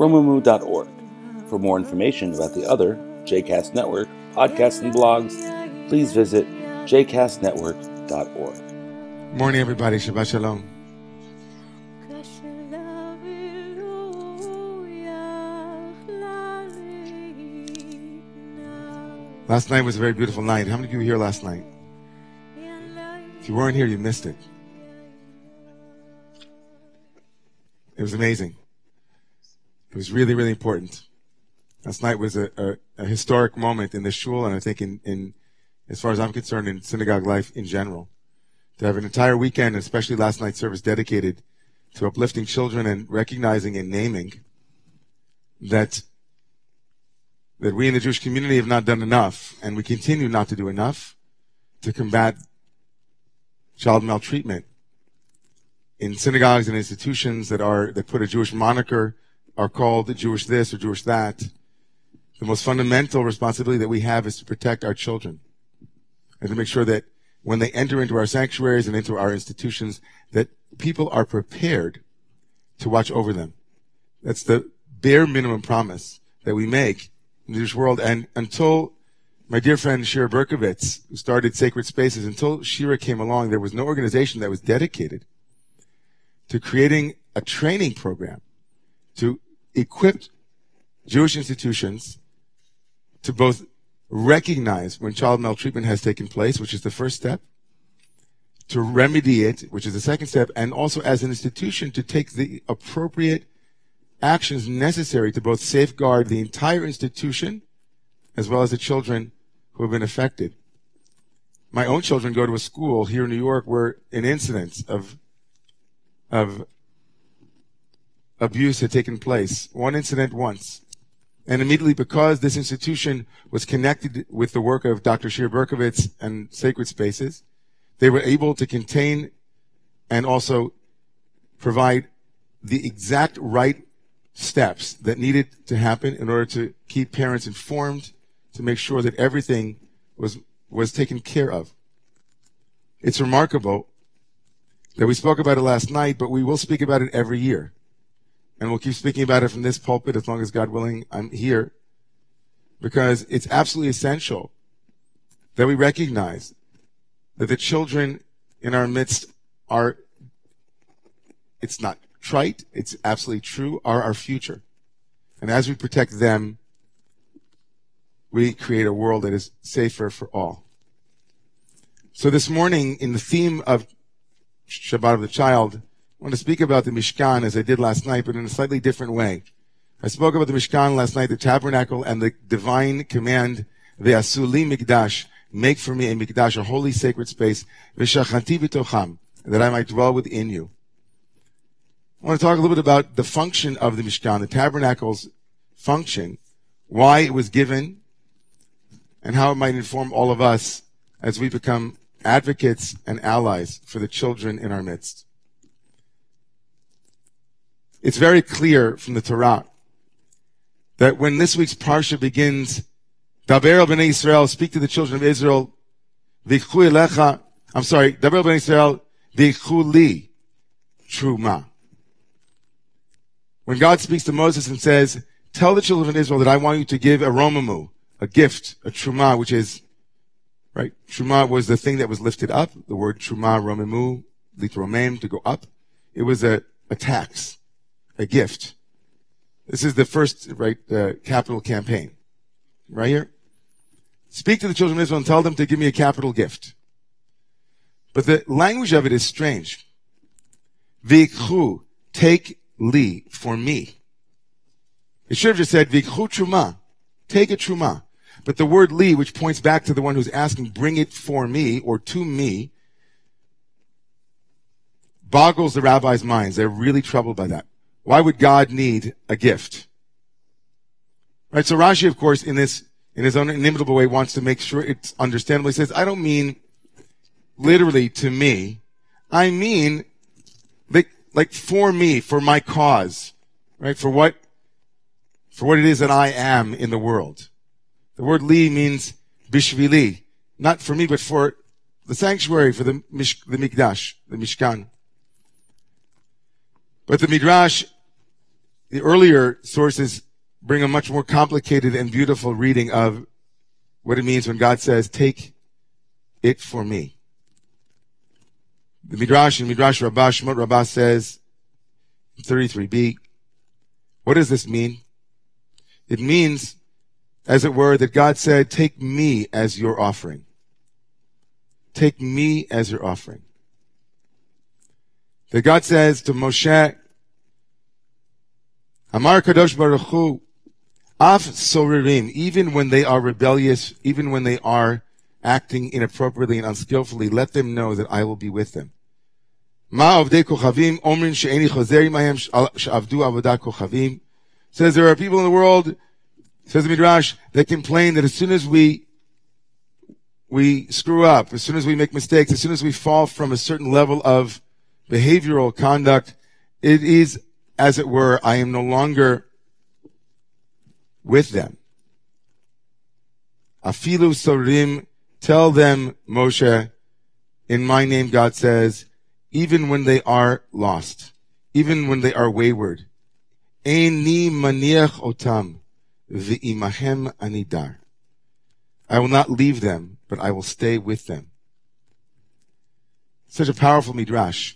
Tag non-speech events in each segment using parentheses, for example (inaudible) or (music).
romemu.org. For more information about the other JCast Network podcasts and blogs, please visit jcastnetwork.org. Morning, everybody. Shabbat Shalom. Last night was a very beautiful night. How many of you were here last night? If you weren't here, you missed it. It was amazing. It was really, really important. Last night was a, a, a historic moment in the shul, and I think in, in, as far as I'm concerned, in synagogue life in general. To have an entire weekend, especially last night's service, dedicated to uplifting children and recognizing and naming that that we in the Jewish community have not done enough, and we continue not to do enough to combat child maltreatment in synagogues and institutions that are that put a Jewish moniker are called Jewish this or Jewish that. The most fundamental responsibility that we have is to protect our children and to make sure that when they enter into our sanctuaries and into our institutions, that people are prepared to watch over them. That's the bare minimum promise that we make in Jewish world. And until my dear friend Shira Berkovits, who started Sacred Spaces, until Shira came along, there was no organization that was dedicated to creating a training program to equip Jewish institutions to both recognize when child maltreatment has taken place, which is the first step, to remedy it, which is the second step, and also as an institution to take the appropriate actions necessary to both safeguard the entire institution as well as the children who have been affected. My own children go to a school here in New York where an incident of of abuse had taken place. One incident once. And immediately because this institution was connected with the work of Dr. Shir Berkovits and Sacred Spaces, they were able to contain and also provide the exact right steps that needed to happen in order to keep parents informed, to make sure that everything was, was taken care of. It's remarkable that we spoke about it last night, but we will speak about it every year. And we'll keep speaking about it from this pulpit as long as God willing I'm here. Because it's absolutely essential that we recognize that the children in our midst are, it's not trite, it's absolutely true, are our future. And as we protect them, we create a world that is safer for all. So this morning, in the theme of Shabbat of the Child, I want to speak about the Mishkan as I did last night, but in a slightly different way. I spoke about the Mishkan last night, the tabernacle, and the divine command, the Asuli Mikdash, make for me a Mikdash, a holy sacred space, v'shachanti v'tocham, that I might dwell within you. I want to talk a little bit about the function of the Mishkan, the tabernacle's function, why it was given, and how it might inform all of us as we become advocates and allies for the children in our midst. It's very clear from the Torah that when this week's parsha begins, Daber bnei Israel, speak to the children of Israel, v'ikhu elecha, I'm sorry, Daber bnei Israel, v'ikhu li, truma. When God speaks to Moses and says, tell the children of Israel that I want you to give a romamu, a gift, a truma, which is Right? Truma was the thing that was lifted up. The word truma romemu, litromem, to go up. It was a, a tax, a gift. This is the first, right, uh, capital campaign. Right here. Speak to the children of Israel and tell them to give me a capital gift. But the language of it is strange. Vikhu, take li for me. It should have just said vikhu truma, take a truma. But the word li, which points back to the one who's asking, bring it for me or to me, boggles the rabbis' minds. They're really troubled by that. Why would God need a gift? Right? So Rashi, of course, in this, in his own inimitable way, wants to make sure it's understandable. He says, I don't mean literally to me. I mean, like, like for me, for my cause, right? For what, for what it is that I am in the world. The word li means bishvili, not for me, but for the sanctuary, for the, mish, the mikdash, the mishkan. But the midrash, the earlier sources bring a much more complicated and beautiful reading of what it means when God says, take it for me. The Midrash in Midrash Rabbah, Shemot Rabbah says, 33b, what does this mean? It means, as it were, that God said, take me as your offering. Take me as your offering. That God says to Moshe, Amar Kadosh Baruch Hu, Af Soririm, even when they are rebellious, even when they are acting inappropriately and unskillfully, let them know that I will be with them. Ma avdei kochavim omrin she'eni chozer imahem she'avdu avodah kochavim. Says there are people in the world, says the Midrash, that complain that as soon as we we screw up, as soon as we make mistakes, as soon as we fall from a certain level of behavioral conduct, it is, as it were, I am no longer with them. Afilu sorim, tell them, Moshe, in my name, God says, even when they are lost, even when they are wayward. Otam anidar. I will not leave them, but I will stay with them. Such a powerful midrash.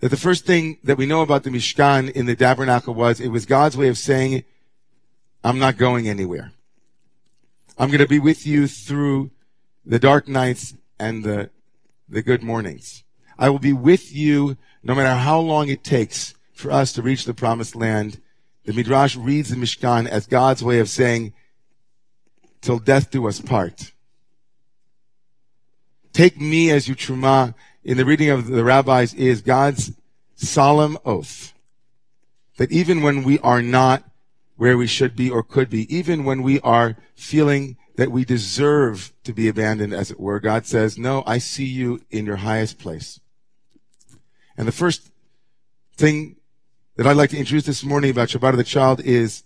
That the first thing that we know about the Mishkan in the tabernacle was it was God's way of saying, I'm not going anywhere. I'm going to be with you through the dark nights and the, the good mornings. I will be with you no matter how long it takes for us to reach the promised land. The Midrash reads the Mishkan as God's way of saying, till death do us part. Take me as you truma in the reading of the rabbis is God's solemn oath that even when we are not where we should be or could be, even when we are feeling that we deserve to be abandoned, as it were, God says, no, I see you in your highest place. And the first thing that I'd like to introduce this morning about Shabbat of the Child is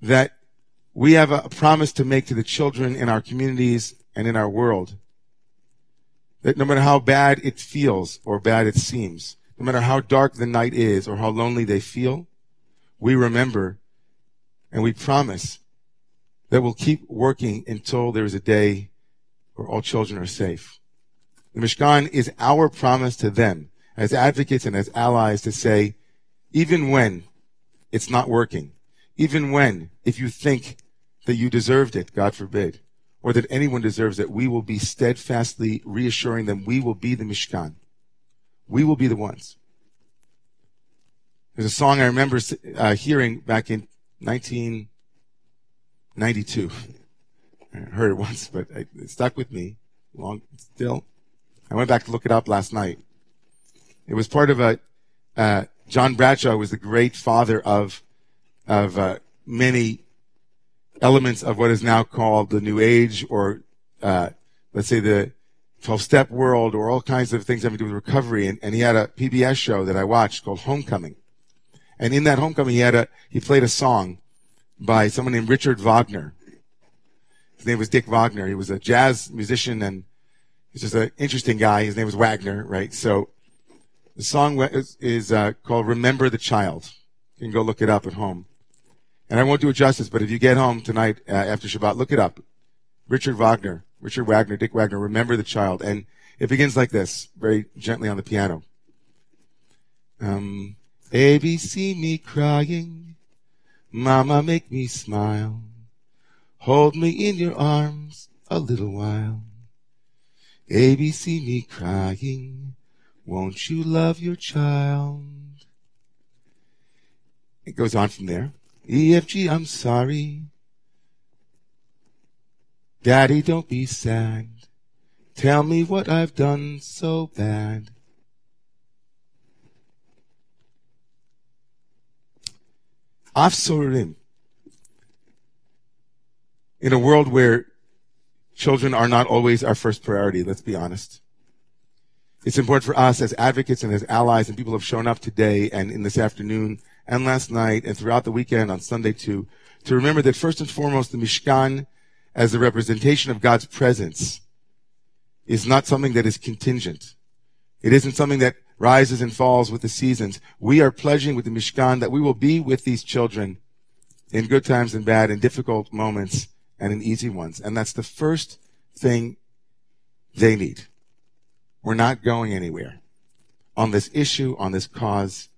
that we have a promise to make to the children in our communities and in our world. That no matter how bad it feels or bad it seems, no matter how dark the night is or how lonely they feel, we remember and we promise that we'll keep working until there is a day where all children are safe. The Mishkan is our promise to them as advocates and as allies to say, even when it's not working, even when, if you think that you deserved it, God forbid, or that anyone deserves it, we will be steadfastly reassuring them we will be the Mishkan. We will be the ones. There's a song I remember uh, hearing back in 1992. (laughs) I heard it once, but it stuck with me long still. I went back to look it up last night. It was part of a, uh, John Bradshaw was the great father of, of, uh, many elements of what is now called the New Age or, uh, let's say the 12 step world or all kinds of things having to do with recovery. And, and he had a PBS show that I watched called Homecoming. And in that Homecoming, he had a, he played a song by someone named Richard Wagner. His name was Dick Wagner. He was a jazz musician and he's just an interesting guy. His name was Wagner, right? So the song is, is uh, called Remember the Child. You can go look it up at home. And I won't do it justice, but if you get home tonight uh, after Shabbat, look it up. Richard Wagner, Richard Wagner, Dick Wagner, Remember the Child. And it begins like this, very gently on the piano. Um, Baby, see me crying. Mama, make me smile. Hold me in your arms a little while. Baby, see me crying. Won't you love your child? It goes on from there. EFG, I'm sorry. Daddy, don't be sad. Tell me what I've done so bad. I've Afsorim. in a world where children are not always our first priority, let's be honest. It's important for us as advocates and as allies and people have shown up today and in this afternoon and last night and throughout the weekend on Sunday too, to remember that first and foremost, the Mishkan as a representation of God's presence is not something that is contingent. It isn't something that rises and falls with the seasons. We are pledging with the Mishkan that we will be with these children in good times and bad, in difficult moments and in easy ones. And that's the first thing they need. We're not going anywhere on this issue, on this cause,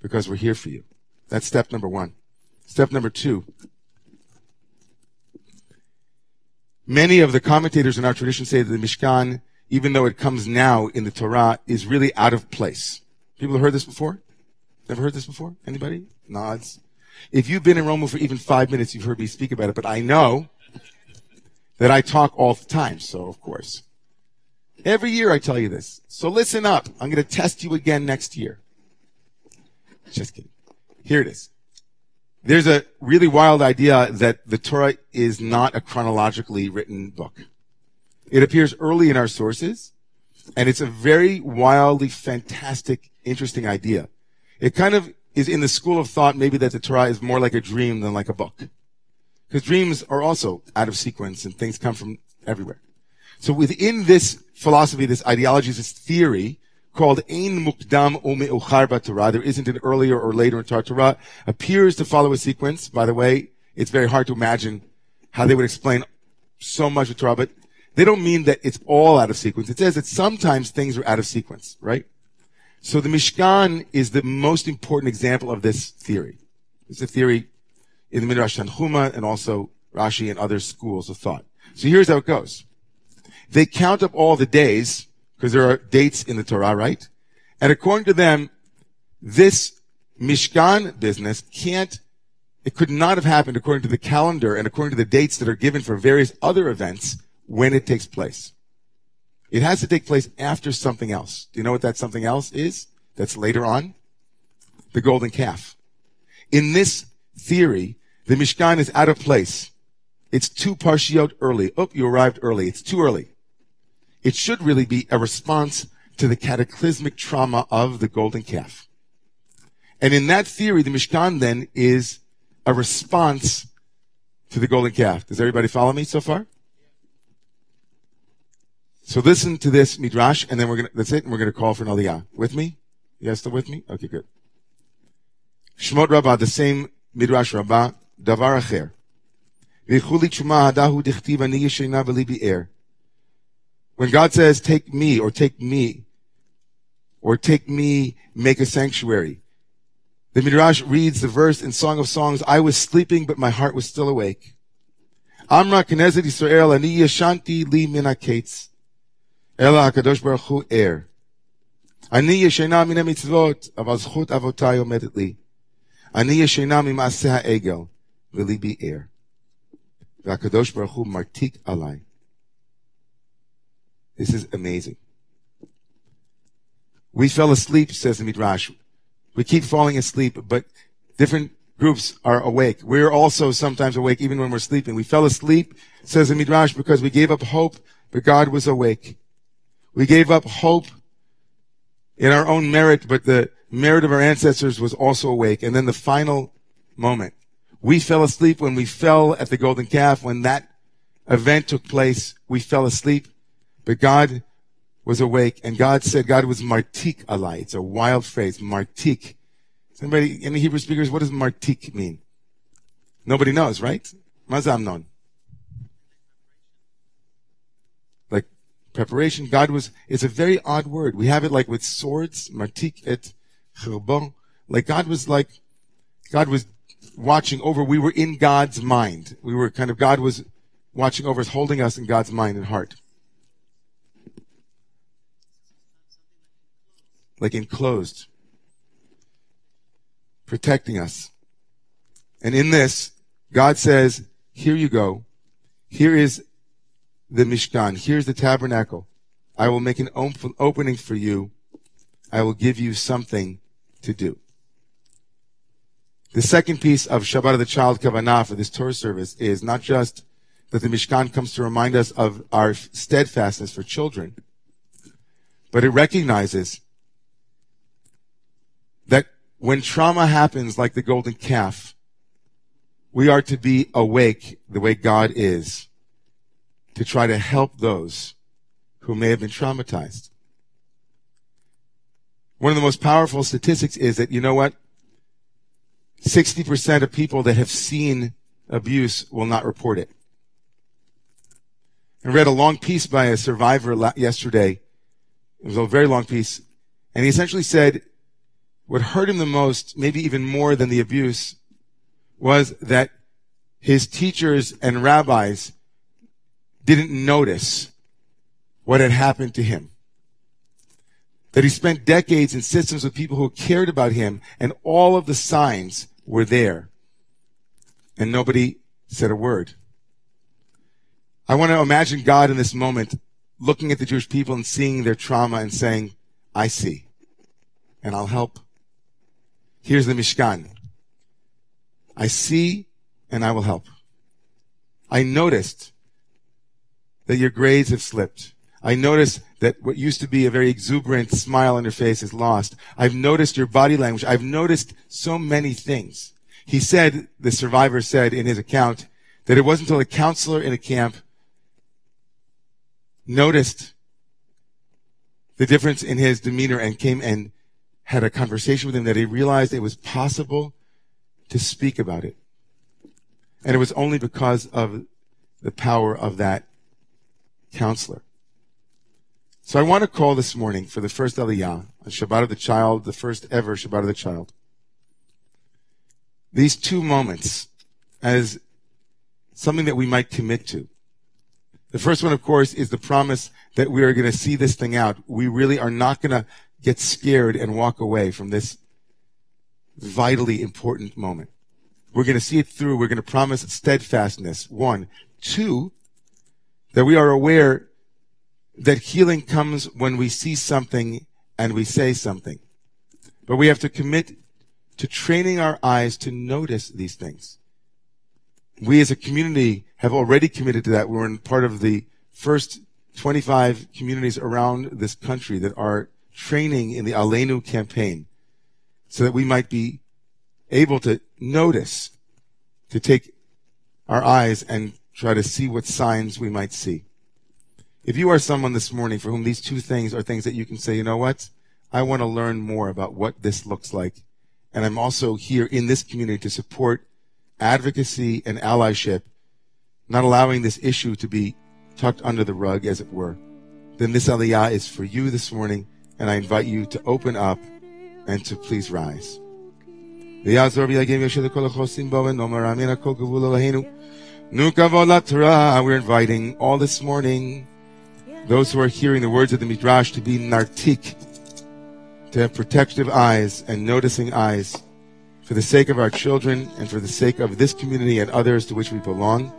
because we're here for you. That's step number one. Step number two. Many of the commentators in our tradition say that the Mishkan, even though it comes now in the Torah, is really out of place. People have heard this before? Never heard this before? Anybody? Nods. If you've been in Rome for even five minutes, you've heard me speak about it, but I know that I talk all the time, so of course. Every year I tell you this. So listen up. I'm going to test you again next year. Just kidding. Here it is. There's a really wild idea that the Torah is not a chronologically written book. It appears early in our sources, and it's a very wildly fantastic, interesting idea. It kind of is in the school of thought maybe that the Torah is more like a dream than like a book. Because dreams are also out of sequence and things come from everywhere. So within this philosophy, this ideology, this theory called Ein Mukdam U'Me'uchar Torah, there isn't an earlier or later in Torah, appears to follow a sequence. By the way, it's very hard to imagine how they would explain so much of Torah, but they don't mean that it's all out of sequence. It says that sometimes things are out of sequence, right? So the Mishkan is the most important example of this theory. It's a theory in the Midrash Tanhuma and also Rashi and other schools of thought. So here's how it goes. They count up all the days because there are dates in the Torah, right? And according to them, this Mishkan business can't, it could not have happened according to the calendar and according to the dates that are given for various other events when it takes place. It has to take place after something else. Do you know what that something else is? That's later on? The golden calf. In this theory, the Mishkan is out of place. It's too parshiot early. Oh, you arrived early. It's too early. It should really be a response to the cataclysmic trauma of the golden calf. And in that theory, the Mishkan then is a response to the golden calf. Does everybody follow me so far? So listen to this midrash, and then we're gonna, that's it, and we're gonna call for an aliyah. With me? You guys still with me? Okay, good. Shmot Rabbah, the same midrash Rabbah, davar acher. When God says, take me, or take me, or take me, make a sanctuary. The Midrash reads the verse in Song of Songs, I was sleeping, but my heart was still awake. Amra Knesset Yisrael, ani yashanti li min אלא הקדוש ברוך הוא ער. אני ישנה מן המצוות, אבל זכות אבותיי עומדת לי. אני ישנה ממעשה העגל, וליבי ער. והקדוש ברוך הוא מרתיק עליי. This is amazing. We fell asleep, says the Midrash. We keep falling asleep, but different groups are awake. We're also sometimes awake even when we're sleeping. We fell asleep, says the Midrash, because we gave up hope, but God was awake. We gave up hope in our own merit, but the merit of our ancestors was also awake. And then the final moment. We fell asleep when we fell at the golden calf. When that event took place, we fell asleep, but God was awake and God said God was martik alai. It's a wild phrase, martik. Somebody, any Hebrew speakers, what does martik mean? Nobody knows, right? Mazamnon. Like preparation. God was, it's a very odd word. We have it like with swords, martik et chilbon. Like God was like, God was watching over. We were in God's mind. We were kind of, God was watching over us, holding us in God's mind and heart. Like enclosed. Protecting us. And in this, God says, here you go. Here is the Mishkan. Here's the tabernacle. I will make an op- opening for you. I will give you something to do. The second piece of Shabbat of the Child Kavanah for this Torah service is not just that the Mishkan comes to remind us of our steadfastness for children, but it recognizes that when trauma happens like the golden calf, we are to be awake the way God is to try to help those who may have been traumatized. One of the most powerful statistics is that, you know what? 60% of people that have seen abuse will not report it. I read a long piece by a survivor yesterday. It was a very long piece. And he essentially said what hurt him the most, maybe even more than the abuse, was that his teachers and rabbis didn't notice what had happened to him. That he spent decades in systems with people who cared about him and all of the signs were there. And nobody said a word. I want to imagine God in this moment looking at the Jewish people and seeing their trauma and saying, I see, and I'll help. Here's the Mishkan. I see and I will help. I noticed that your grades have slipped. I noticed that what used to be a very exuberant smile on your face is lost. I've noticed your body language. I've noticed so many things. He said, the survivor said in his account, that it wasn't until a counselor in a camp noticed the difference in his demeanor and came and had a conversation with him that he realized it was possible to speak about it. And it was only because of the power of that counselor. So I want to call this morning for the first Aliyah, a Shabbat of the Child, the first ever Shabbat of the Child. These two moments as something that we might commit to. The first one, of course, is the promise that we are going to see this thing out. We really are not going to get scared and walk away from this vitally important moment. We're going to see it through. We're going to promise steadfastness. One. Two, that we are aware that healing comes when we see something and we say something. But we have to commit to training our eyes to notice these things. We as a community have already committed to that. We're in part of the first 25 communities around this country that are training in the Aleinu campaign so that we might be able to notice, to take our eyes and try to see what signs we might see. If you are someone this morning for whom these two things are things that you can say, you know what? I want to learn more about what this looks like. And I'm also here in this community to support advocacy and allyship, not allowing this issue to be tucked under the rug, as it were. Then this aliyah is for you this morning, and I invite you to open up and to please rise. We're inviting all this morning those who are hearing the words of the Midrash to be martik, to have protective eyes and noticing eyes for the sake of our children and for the sake of this community and others to which we belong.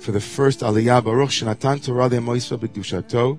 For the first Aliyah Baruch Shenatan Torah Le'moisva B'Dushato,